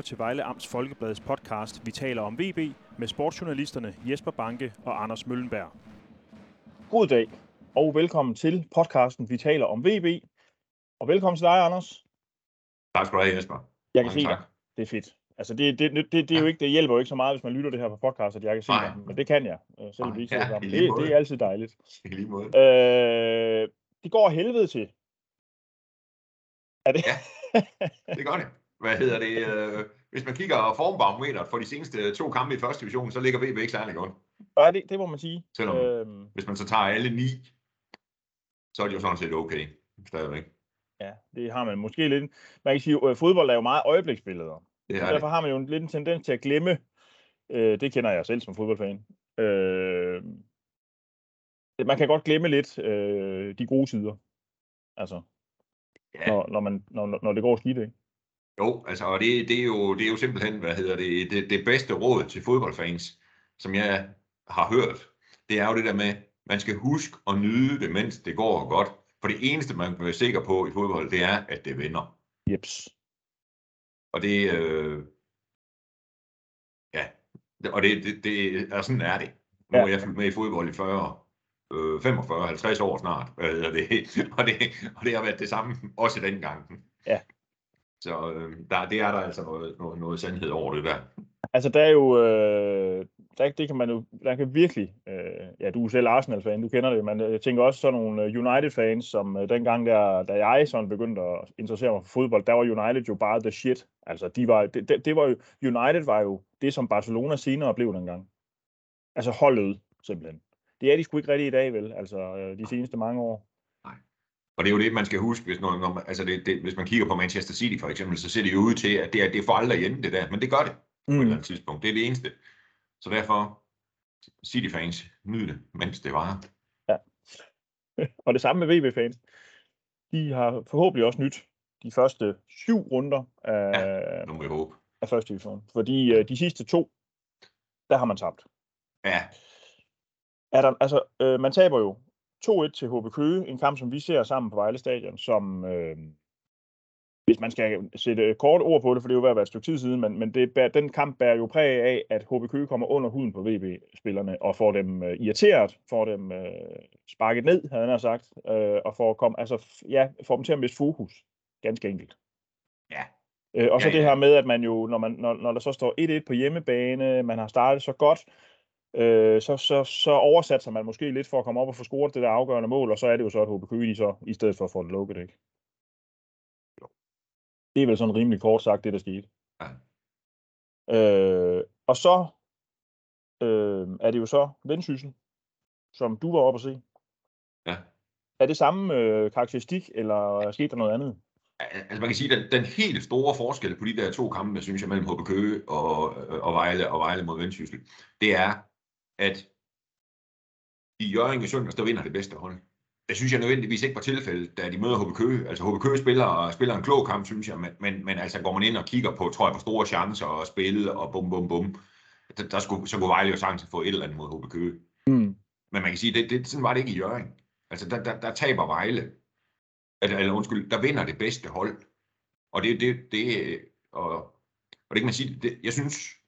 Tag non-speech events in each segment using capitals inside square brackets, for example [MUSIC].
lytter til Vejle Amts Folkebladets podcast Vi taler om VB med sportsjournalisterne Jesper Banke og Anders Møllenberg. God dag og velkommen til podcasten Vi taler om VB. Og velkommen til dig, Anders. Tak skal du have, Jesper. Jeg kan se dig. Det er fedt. Altså, det, det, det, det, er jo ikke, det hjælper jo ikke så meget, hvis man lytter det her på podcast, at jeg kan se dig. Men det kan jeg, øh, selvom vi ikke ja, sammen. Det, det er altid dejligt. I lige måde. Øh, det går helvede til. Er det? Ja, det gør det hvad hedder det, øh, hvis man kigger formbarometeret for de seneste to kampe i første division, så ligger VB ikke særlig godt. Ja, det, det må man sige. Selvom, øhm... hvis man så tager alle ni, så er det jo sådan set okay, stadigvæk. Ja, det har man måske lidt. Man kan sige, at fodbold er jo meget øjebliksbilleder. Det er derfor det. har man jo lidt en tendens til at glemme, øh, det kender jeg selv som fodboldfan, øh, man kan godt glemme lidt øh, de gode sider. Altså, ja. når, når, man, når, når det går skidt, ikke? Jo, altså, og det, det, er jo, det er jo simpelthen, hvad hedder det, det, det bedste råd til fodboldfans, som jeg har hørt, det er jo det der med, man skal huske at nyde det, mens det går godt. For det eneste, man kan være sikker på i fodbold, det er, at det vinder. Jeps. Og det, øh, ja, og det, det, det er sådan er det. Nu er jeg fulgt med i fodbold i 40 øh, 45, 50 år snart, hvad hedder det, [LAUGHS] og det, og det har været det samme også dengang. Ja. Så øh, der, det er der altså noget, noget, noget sandhed over det der. Altså der er jo, øh, der, det kan man jo, der kan virkelig, øh, ja du er selv Arsenal-fan, du kender det, men jeg tænker også sådan nogle øh, United-fans, som øh, dengang der, da jeg sådan begyndte at interessere mig for fodbold, der var United jo bare the shit. Altså de var, det, det, det var jo, United var jo det, som Barcelona senere blev dengang. Altså holdet simpelthen. Det er de sgu ikke rigtigt i dag, vel? Altså øh, de seneste mange år. Og det er jo det, man skal huske, hvis, når, når man, altså det, det, hvis man kigger på Manchester City for eksempel, så ser det jo ud til, at det, er, det får aldrig ende det der, men det gør det mm. på et mm. eller andet tidspunkt. Det er det eneste. Så derfor, City-fans, nyd det, mens det varer. Ja. [LAUGHS] Og det samme med VB-fans. De har forhåbentlig også nyt de første syv runder af, ja, nu må jeg håbe. af første division. Fordi øh, de sidste to, der har man tabt. Ja. Er der, altså, øh, man taber jo 2-1 til HB Køge, en kamp, som vi ser sammen på Vejle Stadion, som, øh, hvis man skal sætte kort ord på det, for det er jo ved at være et stykke tid siden, men, men det, den kamp bærer jo præg af, at HB Køge kommer under huden på VB-spillerne, og får dem øh, irriteret, får dem øh, sparket ned, havde han sagt, øh, og får, kom, altså, ja, får dem til at miste fokus, ganske enkelt. Ja. Øh, og så ja, ja. det her med, at man jo, når, man, når, når der så står 1-1 på hjemmebane, man har startet så godt, øh, så, så, så oversatser man måske lidt for at komme op og få scoret det der afgørende mål, og så er det jo så, at HB Køge så, i stedet for at få det lukket, ikke? Jo. Det er vel sådan rimelig kort sagt, det der skete. Ja. Øh, og så øh, er det jo så Vendsyssel, som du var oppe at se. Ja. Er det samme øh, karakteristik, eller skete der noget andet? Altså man kan sige, at den, den helt store forskel på de der to kampe, synes jeg, mellem HB Køge og, og Vejle og Vejle mod Vendsyssel, det er, at i Jørgen i søndags, der vinder det bedste hold. Det synes jeg nødvendigvis ikke var tilfældet, da de møder HB Køge. Altså HB Køge spiller, spiller en klog kamp, synes jeg, men, men, men altså går man ind og kigger på, tror jeg, på store chancer og spillet og bum, bum, bum, der, der skulle, så kunne Vejle jo sagtens få et eller andet mod HB Køge. Mm. Men man kan sige, det, det, sådan var det ikke i Jørgen. Altså der, der, der taber Vejle. Eller, eller undskyld, der vinder det bedste hold. Og det, det, det og, og det kan man sige, det, jeg synes,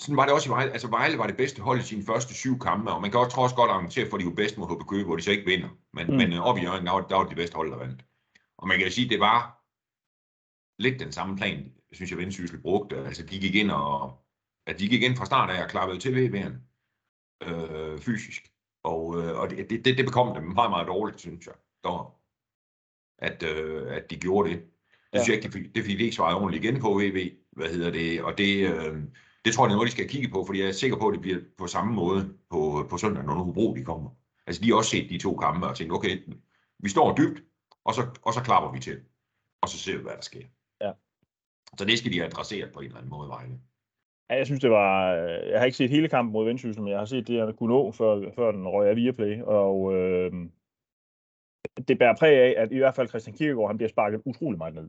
sådan var det også i Vejle. Altså Vejle var det bedste hold i sine første syv kampe, og man kan også trods godt argumentere for, at de var bedst mod HB Køge, hvor de så ikke vinder. Men, mm. men øh, op i Jørgen, der var, der var det bedste hold, der vandt. Og man kan sige, at det var lidt den samme plan, synes jeg, Vendsyssel brugte. Altså de gik ind og at de gik ind fra start af og klappede til VB'en øh, fysisk. Og, øh, og det, det, det bekom dem meget, meget dårligt, synes jeg. Der, at, øh, at de gjorde det. Det ja. synes jeg ikke, det, det fik de ikke svaret ordentligt igen på VB. Hvad hedder det? Og det, øh, det tror jeg, er noget, de skal kigge på, fordi jeg er sikker på, at det bliver på samme måde på, på søndag, når nu Hobro de kommer. Altså, de har også set de to kampe og tænkt, okay, vi står dybt, og så, og så klapper vi til. Og så ser vi, hvad der sker. Ja. Så det skal de adressere på en eller anden måde, Vejle. Ja, jeg synes, det var... Jeg har ikke set hele kampen mod Vendsyssel, men jeg har set det, jeg kunne nå, før, før den røg af Viaplay. Og øh, det bærer præg af, at i hvert fald Christian Kierkegaard, han bliver sparket utrolig meget ned.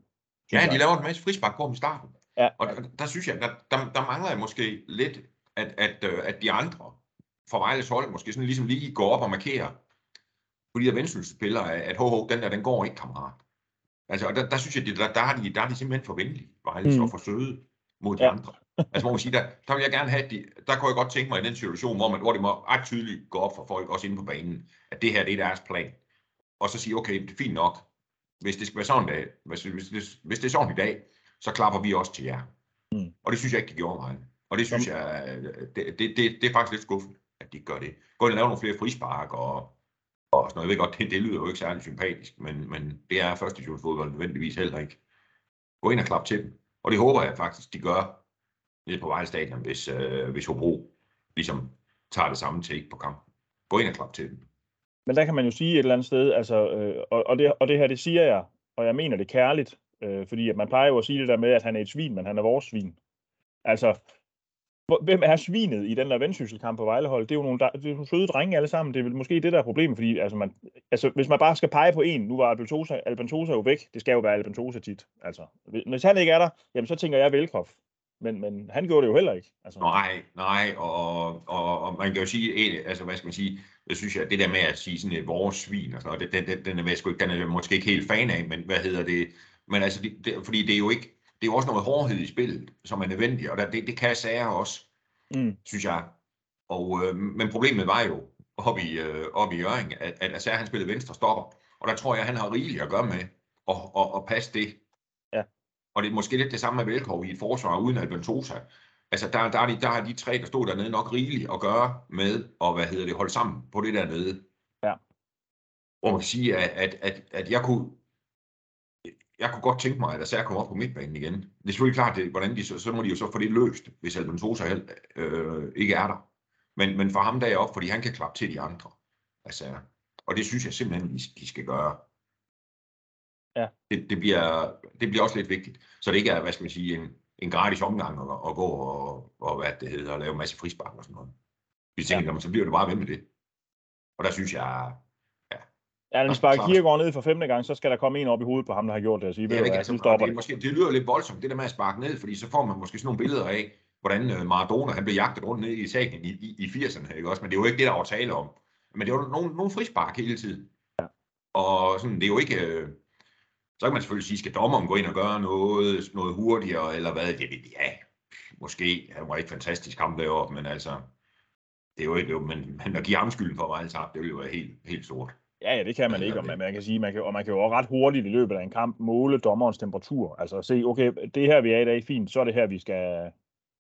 Ja, de laver en masse frispark på ham i starten. Ja. Og der, der synes jeg, der, der, der mangler jeg måske lidt, at, at, øh, at de andre fra Vejles hold måske sådan ligesom lige går op og markerer på de der vendsynsspillere, at ho, ho, den der, den går ikke, kammerat. Altså, og der, der synes jeg, der, der, er de, der er de simpelthen for venlige, Vejle, mm. og for søde mod de ja. andre. Altså, må man sige, der, der vil jeg gerne have, de, der kunne jeg godt tænke mig i den situation, hvor, man, hvor det må ret tydeligt gå op for folk, også inde på banen, at det her, det er deres plan. Og så sige, okay, det er fint nok. Hvis det skal være sådan, dag, hvis, hvis, hvis, hvis det er sådan i dag, så klapper vi også til jer. Mm. Og det synes jeg ikke, de gjorde mig. Og det synes jeg, det, det, det, det er faktisk lidt skuffende, at de gør det. Gå ind og lave nogle flere frispark og, og sådan noget. Jeg ved godt, det, det lyder jo ikke særlig sympatisk, men, men det er første fodbold nødvendigvis heller ikke. Gå ind og klap til dem. Og det håber jeg faktisk, de gør nede på Vejle Stadion, hvis, øh, hvis Hobro ligesom tager det samme take på kampen. Gå ind og klap til dem. Men der kan man jo sige et eller andet sted, altså, øh, og, og, det, og det her, det siger jeg, og jeg mener det kærligt, øh, fordi at man plejer jo at sige det der med, at han er et svin, men han er vores svin. Altså, hvem er svinet i den der vendsysselkamp på Vejlehold? Det er jo nogle, der, det er nogle søde drenge alle sammen. Det er vel måske det, der er problemet, fordi altså, man, altså, hvis man bare skal pege på en, nu var Albentosa, Albentosa jo væk, det skal jo være Albentosa tit. Altså, hvis han ikke er der, jamen så tænker jeg Velkrof. Men, men han gjorde det jo heller ikke. Altså. Nej, nej, og, og, og man kan jo sige, altså hvad skal man sige, jeg synes jeg, det der med at sige sådan et vores svin, og sådan noget, den, den, den, er, jeg den er jeg måske ikke helt fan af, men hvad hedder det, men altså, det, det, fordi det er jo ikke, det er jo også noget hårdhed i spillet, som er nødvendigt, og der, det, det kan sager også, mm. synes jeg. Og, øh, men problemet var jo oppe i, øh, op i Jørgen, at, at Asser han spillede venstre stopper, og der tror jeg, han har rigeligt at gøre med at, at, at passe det. Ja. Og det er måske lidt det samme med Velkov i et forsvar uden Albentosa. Altså der, der, er de, der har de tre, der stod dernede, nok rigeligt at gøre med at hvad hedder det, holde sammen på det dernede. Ja. Hvor man kan sige, at, at, at, at jeg kunne jeg kunne godt tænke mig, at Acer kommer op på midtbanen igen. Det er selvfølgelig klart, det, hvordan de, så, så må de jo så få det løst, hvis Alban Sosa øh, ikke er der. Men, men for ham der er op, fordi han kan klappe til de andre. Altså, og det synes jeg simpelthen, de, skal gøre. Ja. Det, det, bliver, det bliver også lidt vigtigt. Så det ikke er, hvad skal man sige, en, en gratis omgang at, at gå og, og, hvad det hedder, og lave en masse frispark og sådan noget. Vi tænker, ja. så bliver det bare ved med det. Og der synes jeg, Ja, når vi sparker Kierkegaard ned for femte gang, så skal der komme en op i hovedet på ham, der har gjort det. Og sige, ja, det, altså, det, det, måske, det lyder lidt voldsomt, det der med at sparke ned, fordi så får man måske sådan nogle billeder af, hvordan øh, Maradona han blev jagtet rundt ned i sagen i, i, i 80'erne, ikke også? Men det er jo ikke det, der var tale om. Men det var nogle, nogle frispark hele tiden. Ja. Og sådan, det er jo ikke... Øh, så kan man selvfølgelig sige, skal dommeren gå ind og gøre noget, noget hurtigere, eller hvad? Det, ja, måske. Han var ikke fantastisk kamp deroppe, men altså... Det er jo ikke... Men, men at give ham skylden for at tabt, det ville jo være helt, helt sort. Ja, ja, det kan man ikke, og man, man kan sige, man kan, og man kan jo også ret hurtigt i løbet af en kamp måle dommerens temperatur. Altså se, okay, det her vi er i dag, fint, så er det her, vi skal,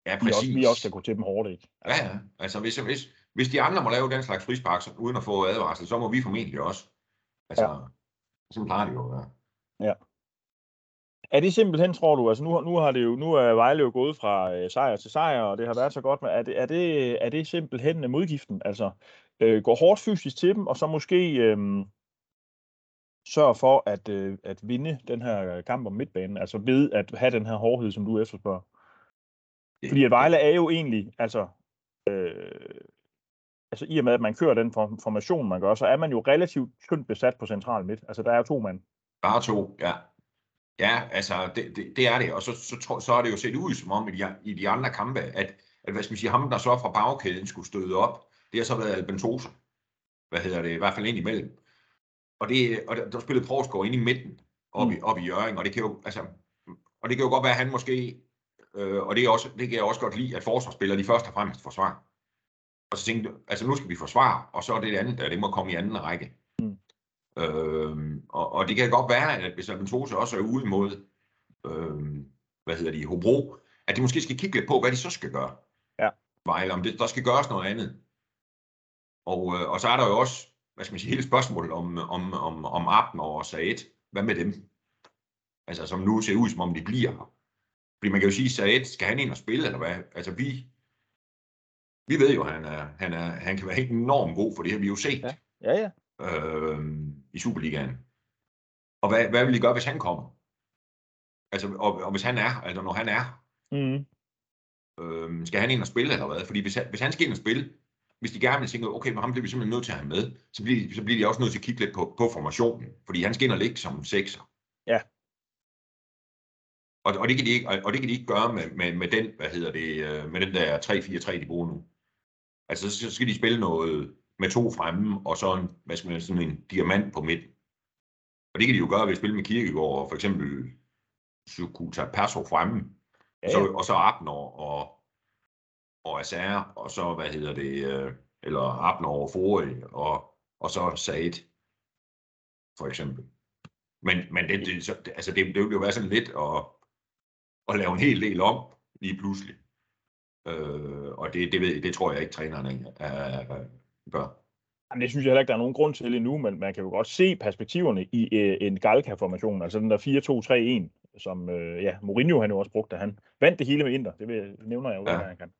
ja, præcis. vi, også, vi også skal gå til dem hårdt, ikke? Altså. Ja, ja. Altså hvis, hvis, hvis de andre må lave den slags frispark uden at få advarsel, så må vi formentlig også. Altså, ja. sådan plejer det jo at være. Ja. Er det simpelthen, tror du, altså nu, nu har det jo, nu er Vejle jo gået fra øh, sejr til sejr, og det har været så godt, men er det, er det, er det simpelthen modgiften? Altså, øh, gå hårdt fysisk til dem, og så måske øh, sørge for at, øh, at vinde den her kamp om midtbanen, altså ved at have den her hårdhed, som du efterspørger. Fordi at Vejle er jo egentlig, altså, øh, altså i og med, at man kører den formation, man gør, så er man jo relativt tyndt besat på central midt. Altså, der er to mand. Bare to, ja. Ja, altså, det, det, det er det. Og så, så, så er det jo set ud som om i de, i de andre kampe, at, at hvad skal man sige, ham, der så fra bagkæden skulle støde op, det har så været Albentosa. Hvad hedder det? I hvert fald ind imellem. Og, det, og der, der spillede Provsgaard ind i midten, op, mm. i, op i Jørgen, og det kan jo, altså, og det kan jo godt være, at han måske, øh, og det, er også, det kan jeg også godt lide, at forsvarsspillere de først og fremmest forsvar. Og så tænkte altså nu skal vi forsvare, og så er det det andet, der det må komme i anden række. Mm. Øh, og, og det kan godt være, at hvis Albentosa også er ude mod, øh, hvad hedder de, Hobro, at de måske skal kigge lidt på, hvad de så skal gøre. Ja. Vejle, om det, der skal gøres noget andet. Og, øh, og så er der jo også, hvad skal man sige, hele spørgsmålet om, om, om, om Abner og Saed. Hvad med dem? Altså, som nu ser ud, som om de bliver her. Fordi man kan jo sige, Saed, skal han ind og spille, eller hvad? Altså, vi, vi ved jo, at han, er, han, er, han kan være helt enormt god, for det har vi jo set. Ja, ja. ja. Øh, I Superligaen. Og hvad, hvad vil I gøre, hvis han kommer? Altså, og, og hvis han er, altså når han er, mm. øh, skal han ind og spille, eller hvad? Fordi hvis, hvis han skal ind og spille, hvis de gerne vil tænke, okay, men ham bliver vi simpelthen nødt til at have med, så bliver, så bliver de også nødt til at kigge lidt på, på formationen, fordi han og ligge som sekser. Ja. Og, og, det kan de ikke, og det kan de ikke gøre med, med, med den, hvad hedder det, øh, med den der 3-4-3, de bruger nu. Altså, så skal de spille noget med to fremme, og så en, hvad skal man, sådan en diamant på midten. Og det kan de jo gøre ved at spille med Kirkegaard og for eksempel Sukuta Perso fremme. Ja, ja. Og, så, og så Abner og, og Asser, og så, hvad hedder det, øh, eller Abner og Fori, og, og så Said, for eksempel. Men, men det, det, så, altså det, det vil jo være sådan lidt at, at lave en hel del om lige pludselig. Øh, og det, det, ved, det tror jeg ikke, trænerne øh, gør. Jamen, det synes jeg heller ikke, der er nogen grund til endnu, men man kan jo godt se perspektiverne i øh, en Galka-formation, altså den der 4-2-3-1, som øh, ja, Mourinho han jo også brugte, da han vandt det hele med Inter. Det, vil, det nævner jeg jo, ja. han kan.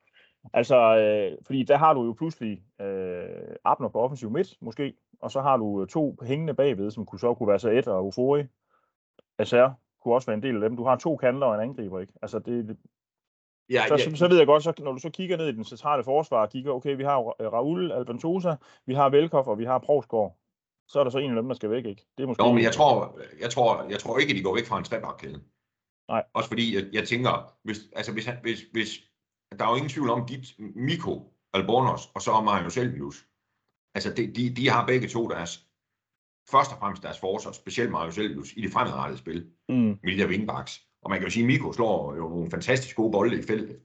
Altså, øh, fordi der har du jo pludselig øh, Abner på offensiv midt, måske, og så har du to hængende bagved, som kunne så kunne være Saed og Ufori. Asser kunne også være en del af dem. Du har to kanter og en angriber, ikke? Altså, det, Ja, så, ja. Så, så ved jeg godt, så når du så kigger ned i den centrale forsvar og kigger, okay, vi har Raul Albantosa, vi har Velkov og vi har Provsgaard, så er der så en af dem, der skal væk, ikke? Det er måske jo, men jeg tror, jeg, tror, jeg tror ikke, at de går væk fra en trebakkæde. Nej. Også fordi, jeg, jeg tænker, hvis, altså hvis, han, hvis, hvis, der er jo ingen tvivl om, dit Miko Albornoz og så Mario Selvius, altså de, de, de har begge to deres, først og fremmest deres forsvar, specielt Mario Selvius, i det fremadrettede spil, mm. med de der wingbacks. Og man kan jo sige, at Miko slår jo nogle fantastisk gode bolde i feltet.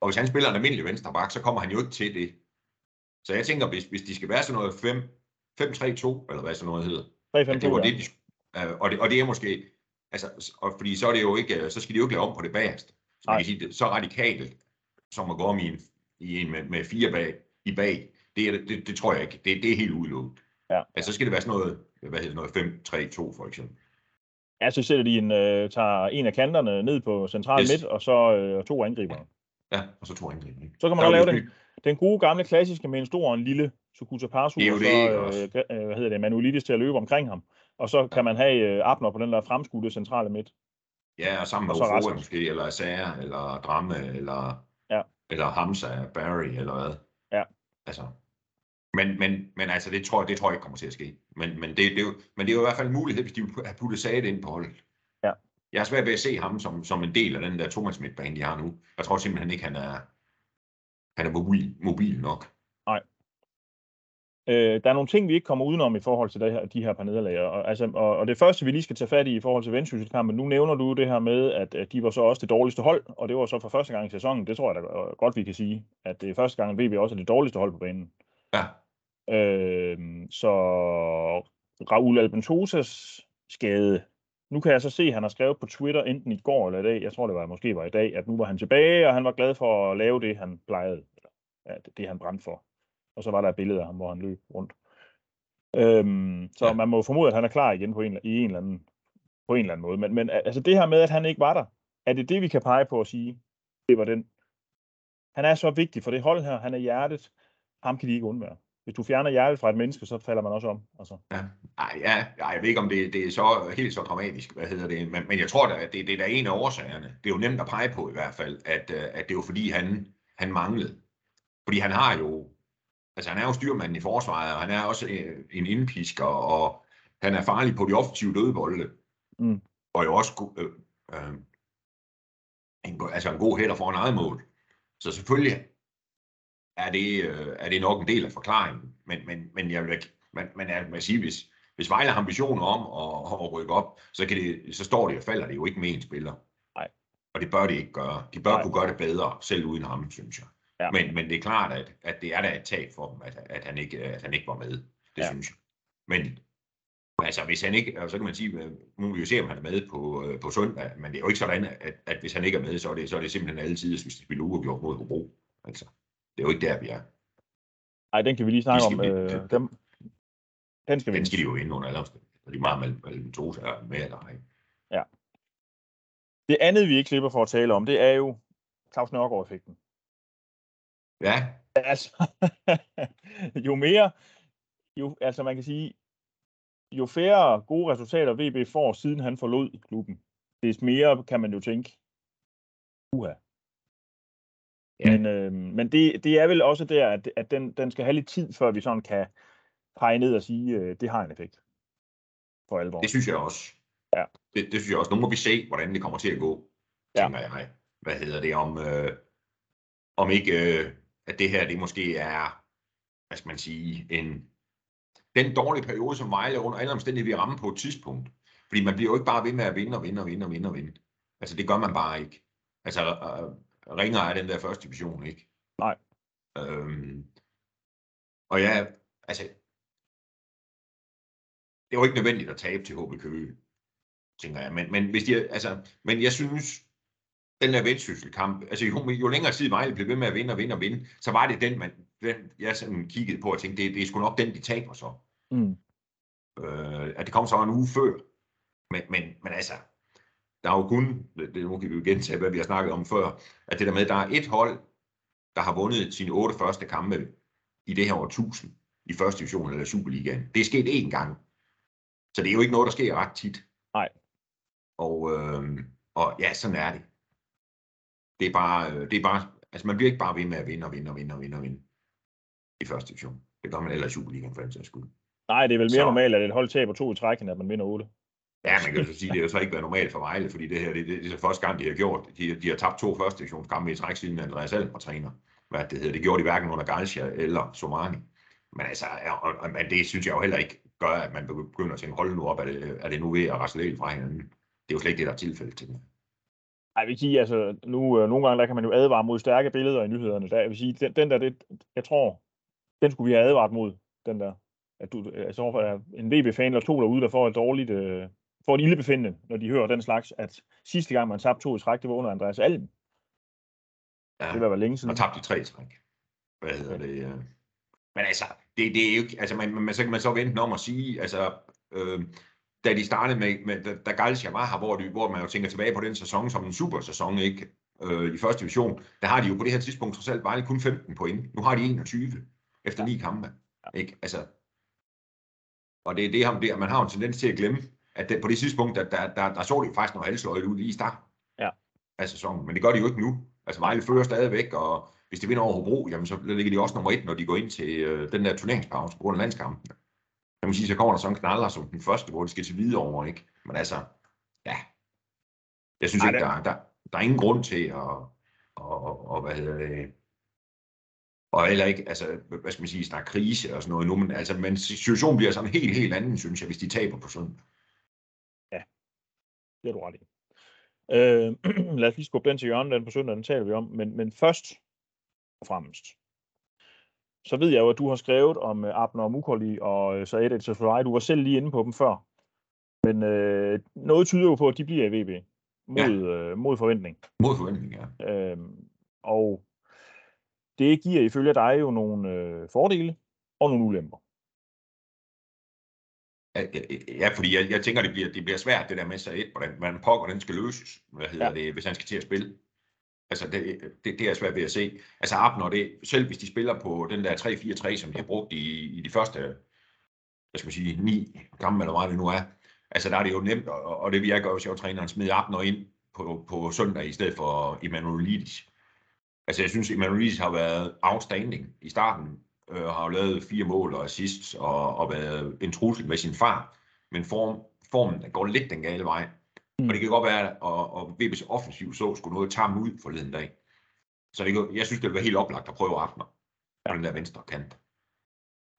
Og hvis han spiller en almindelig venstreback, så kommer han jo ikke til det. Så jeg tænker, hvis, hvis de skal være sådan noget 5, 5-3-2, eller hvad sådan noget hedder, 3, 5, det var det, de, øh, og, det, og det er måske, altså, og fordi så er det jo ikke, så skal de jo ikke lave om på det bagerste. Så man kan sige, det, så radikalt, som at gå om i en, i en med, med fire bag, i bag, det, det, det tror jeg ikke. Det, det er helt udelukket. Ja. Altså, så skal det være sådan noget, hvad hedder noget, 5-3-2 for eksempel. Ja, så sætter de en, øh, tager en af kanterne ned på central yes. midt, og så øh, to angriber. Ja, og så to angriber. Så kan man også lave den, den gode gamle klassiske med en stor og en lille Sukuta Pasu, og så øh, øh, hvad hedder det, Manuelidis til at løbe omkring ham. Og så kan man have øh, Abner på den der fremskudte centrale midt. Ja, og sammen med Ofore måske, eller Asager, eller Dramme, eller, ja. Eller Hamza, Barry, eller hvad. Ja. Altså, men, men, men altså, det tror, det tror jeg ikke kommer til at ske. Men, men, det, det, er jo, men det er jo i hvert fald en mulighed, hvis de har puttet Saget ind på holdet. Ja. Jeg har svært ved at se ham som, som en del af den der Thomas midtbane, de har nu. Jeg tror simpelthen ikke, han er, han er mobil, mobil nok. Øh, der er nogle ting, vi ikke kommer udenom i forhold til det her, de her par nederlag. Og, altså, og, og det første, vi lige skal tage fat i i forhold til Vendsyssel-kampen, nu nævner du det her med, at, at de var så også det dårligste hold, og det var så for første gang i sæsonen. Det tror jeg da godt, vi kan sige, at det er første gang, at VB også er det dårligste hold på banen. Ja. Øh, så Raul Albentosas skade, nu kan jeg så se, at han har skrevet på Twitter, enten i går eller i dag, jeg tror det var måske var i dag, at nu var han tilbage, og han var glad for at lave det, han plejede, ja, det han brændte for. Og så var der et billede af ham, hvor han løb rundt. Øhm, så ja. man må formode, at han er klar igen på en, i en eller anden, på en eller anden måde. Men, men altså det her med, at han ikke var der, er det det, vi kan pege på at sige, det var den. Han er så vigtig for det hold her, han er hjertet, ham kan de ikke undvære. Hvis du fjerner hjertet fra et menneske, så falder man også om. Altså. Ja, ej, ja, jeg ved ikke, om det, det er så helt så dramatisk, hvad hedder det, men, men jeg tror da, at det, det er da en af årsagerne. Det er jo nemt at pege på i hvert fald, at, øh, at det er jo fordi, han, han manglede. Fordi han har jo, altså han er jo styrmanden i forsvaret, og han er også øh, en indpisker, og han er farlig på de offensive dødbolde. Mm. Og jo også øh, øh, en, altså en god hætter for en eget mål. Så selvfølgelig er det, øh, er det nok en del af forklaringen. Men, men, men jeg vil man, er, man sige, hvis, hvis Vejle har ambitioner om at, at rykke op, så, kan det, så står det og falder det jo ikke med en spiller. Nej. Og det bør de ikke gøre. De bør Nej. kunne gøre det bedre, selv uden ham, synes jeg. Ja. Men, men det er klart, at, at det er da et tab for dem, at, at, han ikke, at han ikke var med. Det ja. synes jeg. Men altså, hvis han ikke, så kan man sige, nu vil vi jo se, om han er med på, øh, på søndag, men det er jo ikke sådan, at, at hvis han ikke er med, så er det, så er det simpelthen altid, hvis de spiller uafgjort mod Hobro. Altså. Det er jo ikke der, vi er. Nej, den kan vi lige snakke om. Øh, dem, den skal, den skal de jo ind under alle omstændigheder. De er meget mellem, mellem to er med eller ej. Ja. Det andet, vi ikke slipper for at tale om, det er jo Claus Nørgaard-effekten. Ja. Altså, [LAUGHS] jo mere, jo, altså man kan sige, jo færre gode resultater VB får, siden han forlod klubben, des mere kan man jo tænke, uha, Ja. Men, øh, men det, det er vel også der, at, at den, den skal have lidt tid, før vi sådan kan pege ned og sige, øh, det har en effekt. For alvor. Det synes jeg også. Ja. Det, det synes jeg også. Nu må vi se, hvordan det kommer til at gå, ja. tænker jeg. Hvad hedder det om, øh, om ikke, øh, at det her, det måske er, hvad skal man sige, en, den dårlige periode, som Vejle under alle omstændigheder vil ramme på et tidspunkt. Fordi man bliver jo ikke bare ved med at vinde og vinde og vinde og vinde og vinde. Altså, det gør man bare ikke. Altså, øh, ringer er den der første division, ikke? Nej. Øhm, og ja, altså, det er jo ikke nødvendigt at tabe til HB Køge, tænker jeg. Men, men, hvis de, altså, men jeg synes, den der vendsysselkamp, altså jo, jo længere tid Vejle blev ved med at vinde og vinde og vinde, så var det den, man, den jeg sådan kiggede på og tænkte, det, det er sgu nok den, de taber så. Mm. Øh, at det kom så en uge før. Men, men, men altså, der er jo kun, det, nu kan vi jo gentage, hvad vi har snakket om før, at det der med, at der er et hold, der har vundet sine otte første kampe i det her år 1000 i første division eller Superligaen. Det er sket én gang. Så det er jo ikke noget, der sker ret tit. Nej. Og, øh, og ja, sådan er det. Det er bare, øh, det er bare, altså man bliver ikke bare ved med at vinde og vinde og vinde og vinde og vinde i første division. Det gør man ellers i Superligaen for den sags skyld. Nej, det er vel mere Så- normalt, at et hold taber to i træk, end at man vinder otte. Ja, man kan jo så sige, det er jo så ikke været normalt for Vejle, fordi det her, det, det, det er så første gang, de har gjort. De, de har tabt to første divisionskampe i træk, siden Andreas Alm var træner. Hvad det hedder, det gjorde de hverken under Galcia eller Somani. Men altså, og, og, men det synes jeg jo heller ikke gør, at man begynder at tænke, hold nu op, er det, er det nu ved at rasle fra hinanden. Det er jo slet ikke det, der er tilfældet til jeg vil sige, altså, nu, øh, nogle gange der kan man jo advare mod stærke billeder i nyhederne. Der, jeg vil sige, den, den der, det, jeg tror, den skulle vi have advaret mod, den der. At du, altså, hvorfor er en VB-fan eller to derude, der får et dårligt, øh, får et ildebefindende, når de hører den slags, at sidste gang man tabte to i træk, det var under Andreas Alm. Ja, Det var længe siden. og tabt i tre træk. Hvad hedder det? øh. Men altså, det, det er jo ikke, altså man, man, så kan man så vente om at sige, altså, øh, da de startede med, med da, da Galcia var her, hvor, de, hvor man jo tænker tilbage på den sæson som en super sæson, ikke? Øh, i første division, der har de jo på det her tidspunkt trods alt bare kun 15 point. Nu har de 21 efter ni kampe. Ikke? Altså, og det er det, ham der, man har en tendens til at glemme, at det, på det tidspunkt, der, der, der, der så de jo faktisk noget halsløjt ud lige i starten Ja. af sæsonen. Men det gør de jo ikke nu. Altså Vejle fører stadigvæk, og hvis de vinder over Hobro, jamen så ligger de også nummer et, når de går ind til øh, den der turneringspause på grund af landskampen. Jeg må sige, så kommer der sådan en knaller som den første, hvor de skal til videre over, ikke? Men altså, ja. Jeg synes Ej, ikke, det- der, der, der er ingen grund til at, og, og, og hvad hedder det, og heller ikke, altså, hvad skal man sige, snakke krise og sådan noget nu, men, altså, men situationen bliver sådan helt, helt anden, synes jeg, hvis de taber på sådan. Det er du ret i. Øh, [CLEARS THROAT] lad os lige skubbe den til hjørnet, den på søndag, den taler vi om. Men, men først og fremmest, så ved jeg jo, at du har skrevet om uh, Abner og Mukoli og uh, Saed El Safari. Du var selv lige inde på dem før. Men øh, noget tyder jo på, at de bliver i VB mod, ja. øh, mod forventning. Mod forventning, ja. Øh, og det giver ifølge dig jo nogle øh, fordele og nogle ulemper. Ja, fordi jeg, jeg tænker, det bliver, det bliver svært, det der med sig et, hvordan, hvordan pokker den skal løses, hvad hedder ja. det, hvis han skal til at spille. Altså, det, det, det er svært ved at se. Altså, Abner, det, selv hvis de spiller på den der 3-4-3, som de har brugt i, i de første, jeg skal sige, ni kampe, eller hvad det nu er, altså, der er det jo nemt, og, og det virker jo, hvis jeg træneren smider Abner ind på, på søndag, i stedet for Emanuelidis. Altså, jeg synes, Emanuelidis har været outstanding i starten, øh, har jo lavet fire mål og assists, og, og været en trussel med sin far, men form, formen går lidt den gale vej. Mm. Og det kan godt være, at og, og VB's offensiv så skulle noget tage ham ud forleden dag. Så det, kan- jeg synes, det vil være helt oplagt at prøve Abner på den der venstre kant.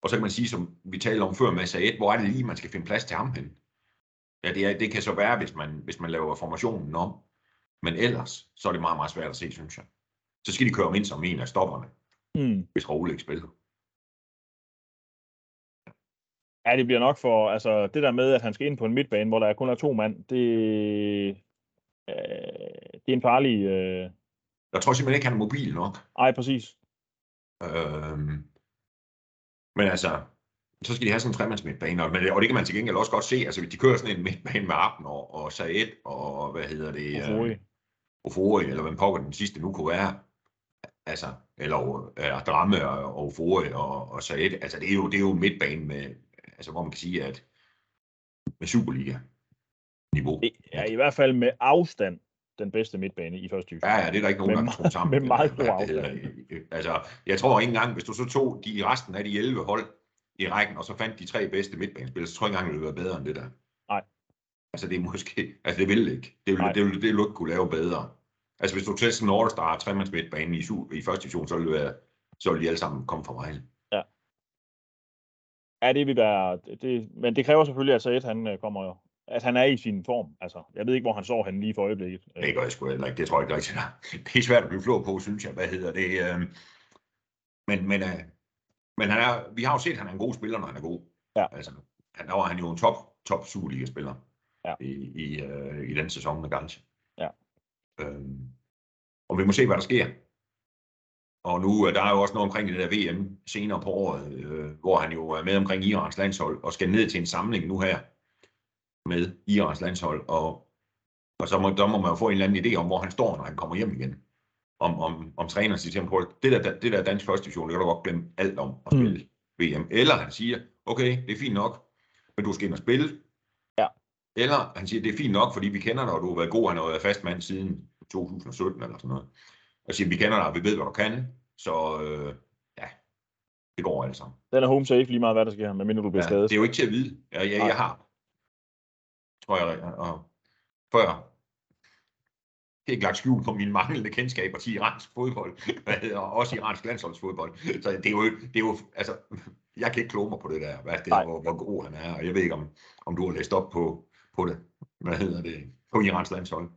Og så kan man sige, som vi talte om før med Saed, hvor er det lige, man skal finde plads til ham hen? Ja, det, er, det kan så være, hvis man, hvis man laver formationen om. Men ellers, så er det meget, meget svært at se, synes jeg. Så skal de køre ind som en af stopperne, Mm. hvis Raul ikke spiller. Ja, det bliver nok for, altså det der med, at han skal ind på en midtbane, hvor der kun er to mand, det, øh, det er en farlig, øh, Jeg tror simpelthen ikke, han er mobil nok. ej præcis. Øhm, men altså, så skal de have sådan en tremandsmidtbane, og, men det- og det kan man til gengæld også godt se, altså de kører sådan en midtbane med Abner og, og Saed, og hvad hedder det, Ofori. øh, Ofori, eller hvem pokker den sidste nu kunne være, altså, eller øh, Dramme og, og Ofori og, og Saed, altså det er jo, det er jo midtbane med, altså hvor man kan sige, at med Superliga-niveau. Det er i hvert fald med afstand den bedste midtbane i første division. Ja, ja, det er der ikke nogen, der kan tro sammen. med meget stor hedder. Altså, jeg tror ikke engang, hvis du så tog de resten af de 11 hold i rækken, og så fandt de tre bedste midtbanespillere, så tror jeg ikke engang, det ville være bedre end det der. Nej. Altså, det er måske, altså det vil det ikke. Det vil, Nej. det vil, det vil du ikke kunne lave bedre. Altså, hvis du tager sådan en All-Star tremands midtbane i, i første division, så vil det være, så vil de alle sammen komme fra Vejle. Ja, det vil være, det, men det kræver selvfølgelig, at Saed han øh, kommer at han er i sin form. Altså, jeg ved ikke, hvor han står han lige for øjeblikket. Det gør jeg sgu heller ikke. Det tror jeg ikke rigtigt. Det er svært at blive flå på, synes jeg. Hvad hedder det? Øh... Men, men, øh... men han er, vi har jo set, at han er en god spiller, når han er god. Ja. Altså, han, der var han jo en top, top Superliga-spiller ja. i, i, øh, i den sæson med Galse. Ja. Øhm, og vi må se, hvad der sker. Og nu der er jo også noget omkring det der VM senere på året, øh, hvor han jo er med omkring Irans landshold og skal ned til en samling nu her med Irans landshold. Og, og så må, der må man jo få en eller anden idé om, hvor han står, når han kommer hjem igen. Om, om, om træneren siger til ham, det der, det der dansk første division, det kan du godt glemme alt om at spille mm. VM. Eller han siger, okay, det er fint nok, men du skal ind og spille. Ja. Eller han siger, det er fint nok, fordi vi kender dig, og du har været god, han har været fast mand siden 2017 eller sådan noget. Og siger, vi kender dig, vi ved, hvad du kan, så øh, ja, det går alt sammen. Den er home safe lige meget, hvad der sker, medmindre du bliver ja, skadet. Det er jo ikke til at vide. Jeg, jeg, jeg har, tror jeg, og før helt lagt skjul på mine manglende kendskaber til iransk fodbold, [LAUGHS] og også iransk landsholdsfodbold. Så det er jo, det er jo altså, jeg kan ikke kloge mig på det der, hvad det er, hvor, hvor god han er, og jeg ved ikke, om, om du har læst op på, på det, hvad hedder det, på iransk landshold.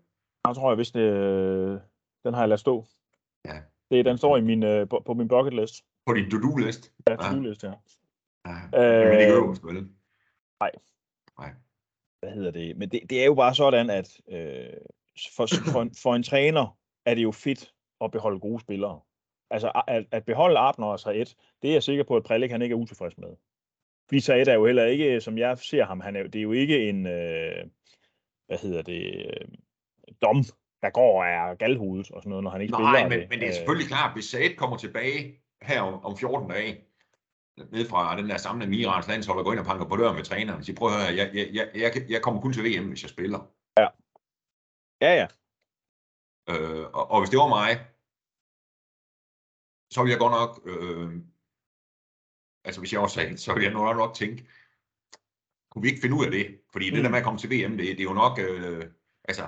Jeg tror, jeg vidste, det, den har jeg ladet stå. Ja. Det, den står i min, øh, på, på min bucket list. På din to-do-list? Ja, to-do-list, ja. ja. Øh, men ikke øverst, vel? Nej. Nej. Hvad hedder det? Men det, det er jo bare sådan, at øh, for, for, for en træner er det jo fedt at beholde gode spillere. Altså at, at beholde Abner og Saed, det er jeg sikker på, at Prelik han ikke er utilfreds med. Fordi Saed er jo heller ikke, som jeg ser ham, han er, det er jo ikke en, øh, hvad hedder det, øh, dom, der går og er galhovedet og sådan noget, når han ikke Nej, spiller. men, det. men det er selvfølgelig klart, hvis Saed kommer tilbage her om, om 14 dage, ned fra den der samlede Mirans landshold og går ind og panker på døren med træneren og siger, prøv at høre, jeg, jeg, jeg, jeg, jeg kommer kun til VM, hvis jeg spiller. Ja. Ja, ja. Øh, og, og hvis det var mig, så ville jeg godt nok, øh, altså hvis jeg også sagde, så ville jeg nok, nok tænke, kunne vi ikke finde ud af det? Fordi mm. det der med at komme til VM, det, det er jo nok, øh, altså,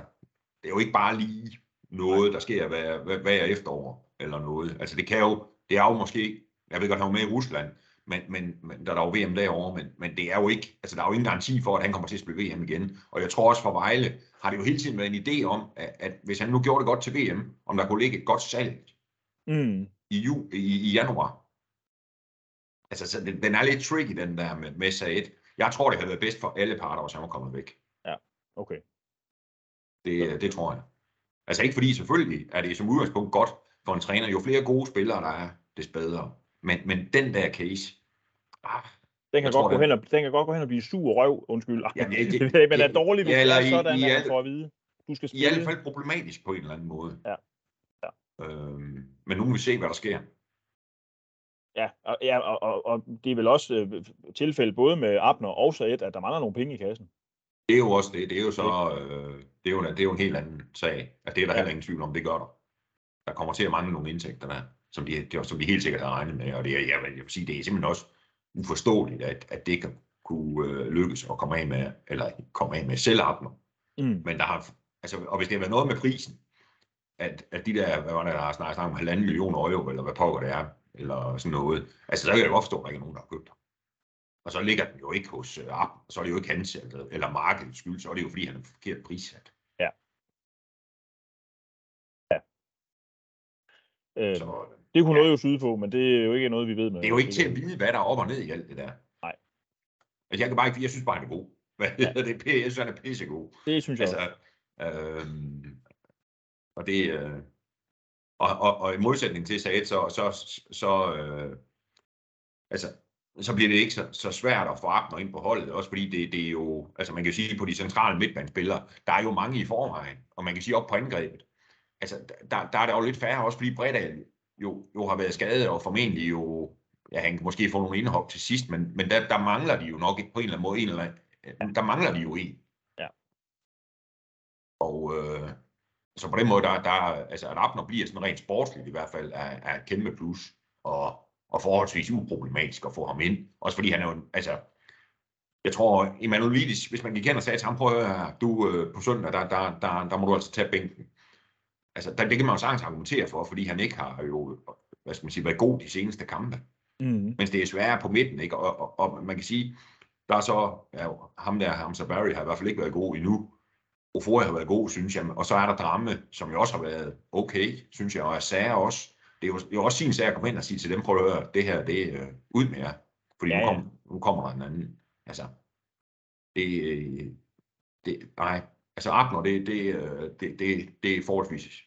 det er jo ikke bare lige noget, der sker hver, hver, hver efterår, eller noget. Altså det kan jo, det er jo måske, jeg ved godt, han var med i Rusland, men, men, men der er jo VM derovre, men, men det er jo ikke, altså der er jo ingen garanti for, at han kommer til at spille VM igen. Og jeg tror også for Vejle har det jo hele tiden været en idé om, at, at hvis han nu gjorde det godt til VM, om der kunne ligge et godt salg mm. i, ju, i, i januar. Altså, så den, den er lidt tricky, den der med, med Saed. Jeg tror, det havde været bedst for alle parter, hvis han var kommet væk. Ja, okay. Det, det tror jeg. Altså ikke fordi selvfølgelig er det som udgangspunkt godt for en træner. Jo flere gode spillere der er, des bedre. Men, men den der case, ah, den kan, godt gå hen og, den kan godt gå hen og blive sur røv, undskyld. Ja, det, [LAUGHS] det, men er dårligt, hvis ja, det er sådan, i, i at for at vide. Du skal spille. I hvert fald problematisk på en eller anden måde. Ja. ja. Øhm, men nu må vi se, hvad der sker. Ja, og, ja, og, og, og det er vel også øh, tilfælde både med Abner og Saed, at der mangler nogle penge i kassen. Det er jo også det. Det er jo så øh, det, er jo, det er jo en helt anden sag. At det er der ja. heller ingen tvivl om, det gør der. Der kommer til at mangle nogle indtægter der, som de, som de helt sikkert har regnet med. Og det er, vil, jeg vil sige, det er simpelthen også uforståeligt, at, at det kan kunne øh, lykkes at komme af med, eller komme af med selv. Mm. Men der har, altså, og hvis det har været noget med prisen, at, at de der, hvad var det, der har snakket om, halvanden million euro, eller hvad pokker det er, eller sådan noget, altså så kan jeg godt forstå, at der ikke er nogen, der har købt ham. Og så ligger den jo ikke hos uh, App, så er det jo ikke hans eller, eller markedets skyld, så er det jo fordi, han er forkert prissat. Ja. Ja. Øh, så, det kunne ja. noget jo syde på, men det er jo ikke noget, vi ved med. Det er jo ikke til at vide, hvad der er op og ned i alt det der. Nej. Altså, jeg kan bare ikke, jeg synes bare, han er god. [LAUGHS] Hvad ja. det? Jeg synes, han er pissegod. Det synes jeg altså, øh, og det, øh, og, og, og i modsætning til Saed, så, så, så øh, altså, så bliver det ikke så, så svært at få Abner ind på holdet, også fordi det, det er jo, altså man kan sige på de centrale midtbanespillere, der er jo mange i forvejen, og man kan sige op på angrebet. Altså, der, der er der jo lidt færre, også fordi Bredal jo, jo har været skadet, og formentlig jo, ja, han kan måske få nogle indhop til sidst, men, men der, der mangler de jo nok på en eller anden måde, en eller anden, der mangler de jo en. Ja. Og øh, så på den måde, der, der altså at Abner bliver sådan rent sportsligt i hvert fald, er, er et kæmpe plus, og, og forholdsvis uproblematisk at få ham ind. Også fordi han er jo, altså, jeg tror, Emanuelidis, hvis man gik hen og sagde til ham, prøv at høre, du øh, på søndag, der, der, der, der må du altså tage bænken. Altså, der, det kan man jo sagtens argumentere for, fordi han ikke har jo, hvad skal man sige, været god de seneste kampe. Mm. Mens det er sværere på midten, ikke? Og, og, og man kan sige, Der er så, ja, ham der, Hamza Barry, har i hvert fald ikke været god endnu. Ofori har været god, synes jeg. Og så er der Dramme, som jo også har været okay, synes jeg, og Sager også. Det er jo, det er jo også sin sag at komme ind og sige til dem, prøv at høre, det her, det er øh, ud med jer. Fordi Ja, nu, ja. kom, nu kommer der en anden. Altså, det, øh, det nej, altså Abner, det, det, øh, det, det, det er forholdsvis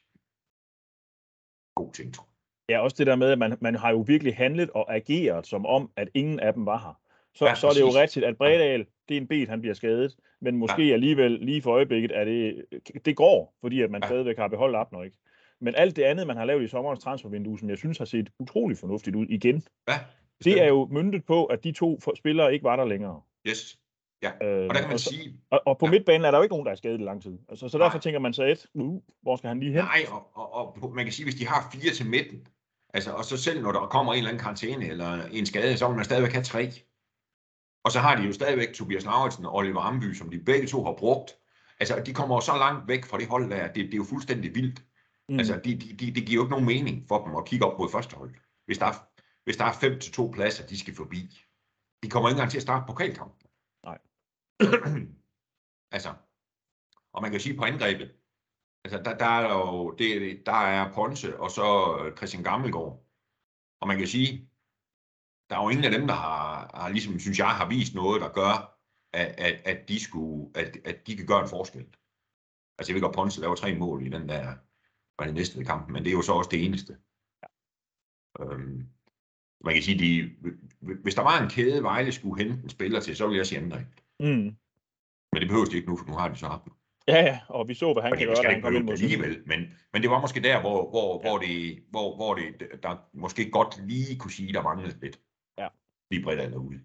god ting, tror jeg. Ja, også det der med, at man, man har jo virkelig handlet og ageret som om, at ingen af dem var her. Så, Ja, så er det jo rigtigt, at Bredal, det er en bet, han bliver skadet, men måske ja. alligevel lige for øjeblikket, er det, det går, fordi at man ja. stadigvæk har beholdt Abner, ikke? Men alt det andet, man har lavet i sommerens transfervindue, som jeg synes har set utrolig fornuftigt ud igen, Ja, det er jo myndet på, at de to spillere ikke var der længere. Yes. Øh, Og der kan man og, så, sige, og, og på Ja. ja. midtbanen er der jo ikke nogen, der er skadet i lang tid. Altså, så derfor Nej. tænker man sig et, uh, hvor skal han lige hen? Nej, og, og, og man kan sige, hvis de har fire til midten, altså, og så selv når der kommer en eller anden karantæne eller en skade, så vil man stadigvæk have tre. Og så har de jo stadigvæk Tobias Lauritsen og Oliver Amby, som de begge to har brugt. Altså, de kommer jo så langt væk fra det hold der, det, det er jo fuldstændig vildt. Mm. Altså, de, de, de, det giver jo ikke nogen mening for dem at kigge op mod første hold. Hvis der er, hvis der er fem til to pladser, de skal forbi. De kommer ikke engang til at starte pokalkampen. Nej. [CLEARS THROAT] altså, og man kan sige på angrebet, altså der, der er jo, det, der er Ponce og så øh, Christian Gammelgaard. Og man kan sige, der er jo ingen af dem, der har, har ligesom, synes jeg, har vist noget, der gør, at, at, at, de, skulle, at, at de kan gøre en forskel. Altså jeg ved godt, Ponce laver tre mål i den der, var det næste kamp, men det er jo så også det eneste. Øhm, man kan sige, de, hvis der var en kæde, Vejle skulle hente en spiller til, så ville jeg sige André. Mm. Men det behøver de ikke nu, for nu har de så haft den. Ja, ja, og vi så, hvad han Fordi kan gøre, da han kom ind mod alligevel, men, men det var måske der, hvor, hvor, Ja. hvor, det, hvor, hvor det, der måske godt lige kunne sige, der manglede lidt. Ja. Lige bredt andet ud.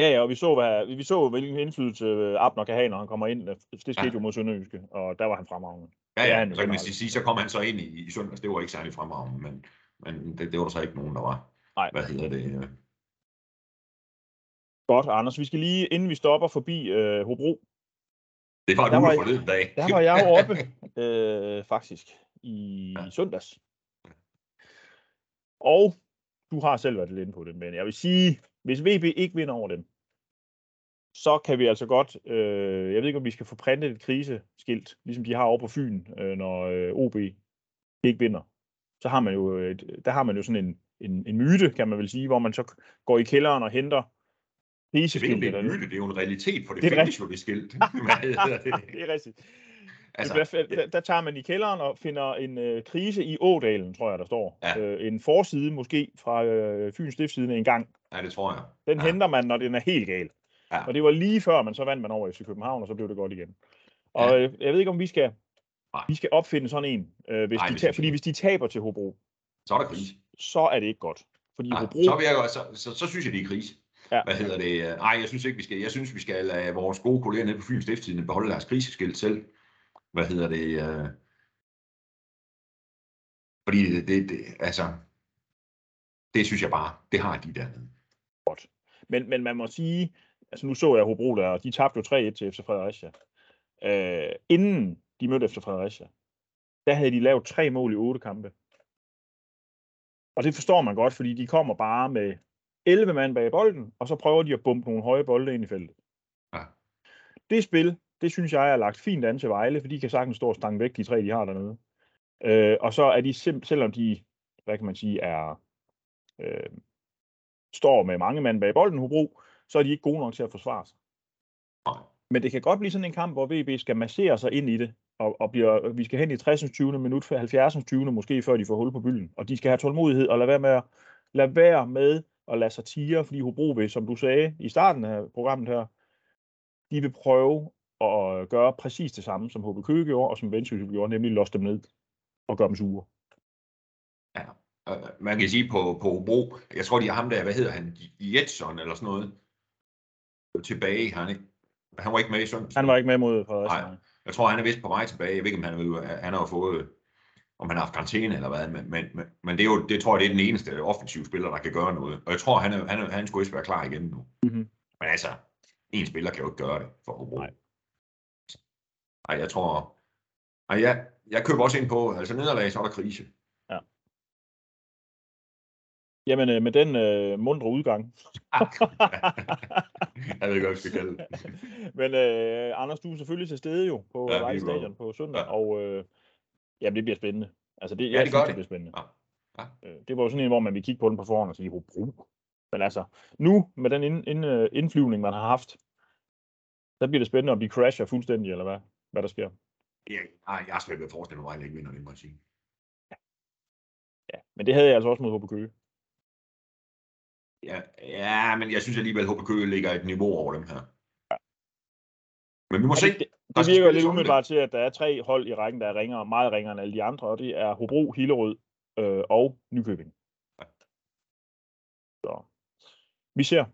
Ja, ja, og vi så, hvad, vi så hvilken indflydelse øh, Abner kan have, når han kommer ind. Det skete Ja. jo mod Sønderjyske, og der var han fremragende. Ja, ja, han så kan man sige, så kom han så ind i, i søndags. Det var ikke særlig fremragende, men, men det, det var der så ikke nogen, der var. Nej. Hvad hedder det? øh, Godt, Anders. Vi skal lige, inden vi stopper forbi øh, Hobro, Det var Der en var forleden dag. der var jeg oppe, [LAUGHS] øh, faktisk, i Ja. søndags. Og du har selv været lidt inde på det, men jeg vil sige, hvis VB ikke vinder over dem, så kan vi altså godt, øh, jeg ved ikke, om vi skal få printet et kriseskilt, ligesom de har over på Fyn, øh, når øh, OB ikke vinder. Så har man jo, et, der har man jo sådan en, en, en myte, kan man vel sige, hvor man så går i kælderen og henter Det er, ikke, en myte, det er jo en realitet, for det, Det findes jo det skilt. [LAUGHS] Det er rigtigt. Altså, Altså, der, der tager man i kælderen og finder en øh, krise i Ådalen, tror jeg, der står. Ja. Øh, en forside måske fra øh, Fyns Stiftsiden en gang. ja, det tror jeg. Den Ja. henter man, når den er helt gal. Ja. Og det var lige før, man så vandt man over FC København, og så blev det godt igen. Og Ja. øh, jeg ved ikke, om vi skal, Nej. vi skal opfinde sådan en. Øh, hvis Nej, de tager, fordi hvis de taber til Hobro, Så er der krise. så er det ikke godt. Fordi Nej, Hobro... så, godt- så, så, så, synes jeg, det er krise. Ja. Hvad hedder det? Nej, jeg synes ikke, vi skal. Jeg synes, vi skal lade vores gode kolleger nede på Fyns Stiftstidende beholde deres kriseskilt selv. Hvad hedder det? øh, Fordi det, det, det, altså, det synes jeg bare, det har de dernede. Men, men man må sige, altså nu så jeg Hobro der, og de tabte jo 3-1 til FC Fredericia. Øh, inden de mødte FC Fredericia, der havde de lavet tre mål i otte kampe. Og det forstår man godt, fordi de kommer bare med 11 mand bag bolden, og så prøver de at bumpe nogle høje bolde ind i feltet. Ja. Det spil, det synes jeg er lagt fint an til Vejle, for de kan sagtens stå og stange væk, de tre, de har dernede. Øh, og så er de sim- selvom de, hvad kan man sige, er øh, står med mange mand bag bolden, Hobro, så er de ikke gode nok til at forsvare sig. Men det kan godt blive sådan en kamp, hvor VB skal massere sig ind i det, og, og bliver, vi skal hen i 60. 20. minut, 70. 20. måske, før de får hul på bylden. Og de skal have tålmodighed og lade være med at, lade være med at lade sig tire, fordi Hobro vil, som du sagde i starten af programmet her, de vil prøve at gøre præcis det samme, som HB Køge gjorde, og som Vendsyssel gjorde, nemlig losse dem ned og gøre dem sure. Øh, Man kan sige på, på Hobro, jeg tror, de har ham der, hvad hedder han, Jetson eller sådan noget, tilbage. Han, ikke- han var ikke med i søndags. Han var ikke med mod Fredericia. Nej. Jeg tror, han er vist på vej tilbage. Jeg ved ikke, om han, er, han har fået, om han har haft karantæne eller hvad, men, men, men, men det, er jo, det tror jeg, det er den eneste offensive spiller, der kan gøre noget. Og jeg tror, han, er, han, er, han skulle ikke være klar igen nu. Mhm. Men altså, en spiller kan jo ikke gøre det for Hobro. Nej. Nej, jeg tror... Ej, jeg, jeg køber også ind på, altså nederlag, så er der krise. Jamen, øh, med den øh, mundre udgang. [LAUGHS] jeg ved ikke, hvad skal kalde det. Men øh, Anders, du er selvfølgelig til stede jo på Ja, ja, Vejle Stadion på søndag, Ja. ja. og øh, jamen, det bliver spændende. Altså, det, Ja, jeg det synes, det. det bliver spændende. Ja. Ja. Øh, Det var jo sådan en, hvor man vil kigge på den på forhånd og sige, Hobro. Men altså, nu med den ind, ind, øh, indflyvning, man har haft, der bliver det spændende, om de crasher fuldstændig, eller hvad, hvad der sker. Ja, nej, jeg har svært ved at forestille mig, at Vejle ikke vinder, det må jeg sige. Ja, men det havde jeg altså også mod HB Køge. Ja, ja, men jeg synes alligevel, at HB Køge ligger et niveau over dem her. Men vi må Ja, se. det, det, det virker lidt umiddelbart til, at der er tre hold i rækken, der er ringere, meget ringere end alle de andre, og det er Hobro, Hillerød øh, og Nykøbing. Ja. Så vi ser.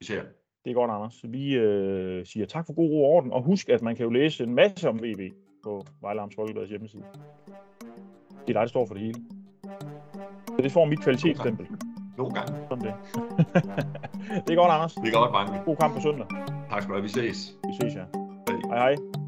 Vi ser. Det er godt, Anders. Vi øh, siger tak for god ro og orden, og husk, at man kan jo læse en masse om VB på Vejle Amts Folkebladets hjemmeside. Det er dig, der står for det hele. Så det får mit kvalitetsstempel. Nogle gange. Sådan det. [LAUGHS] det er godt, Anders. Det er godt, mange. God kamp på søndag. Tak skal du have. Vi ses. Vi ses, ja. Hej. Hej hej.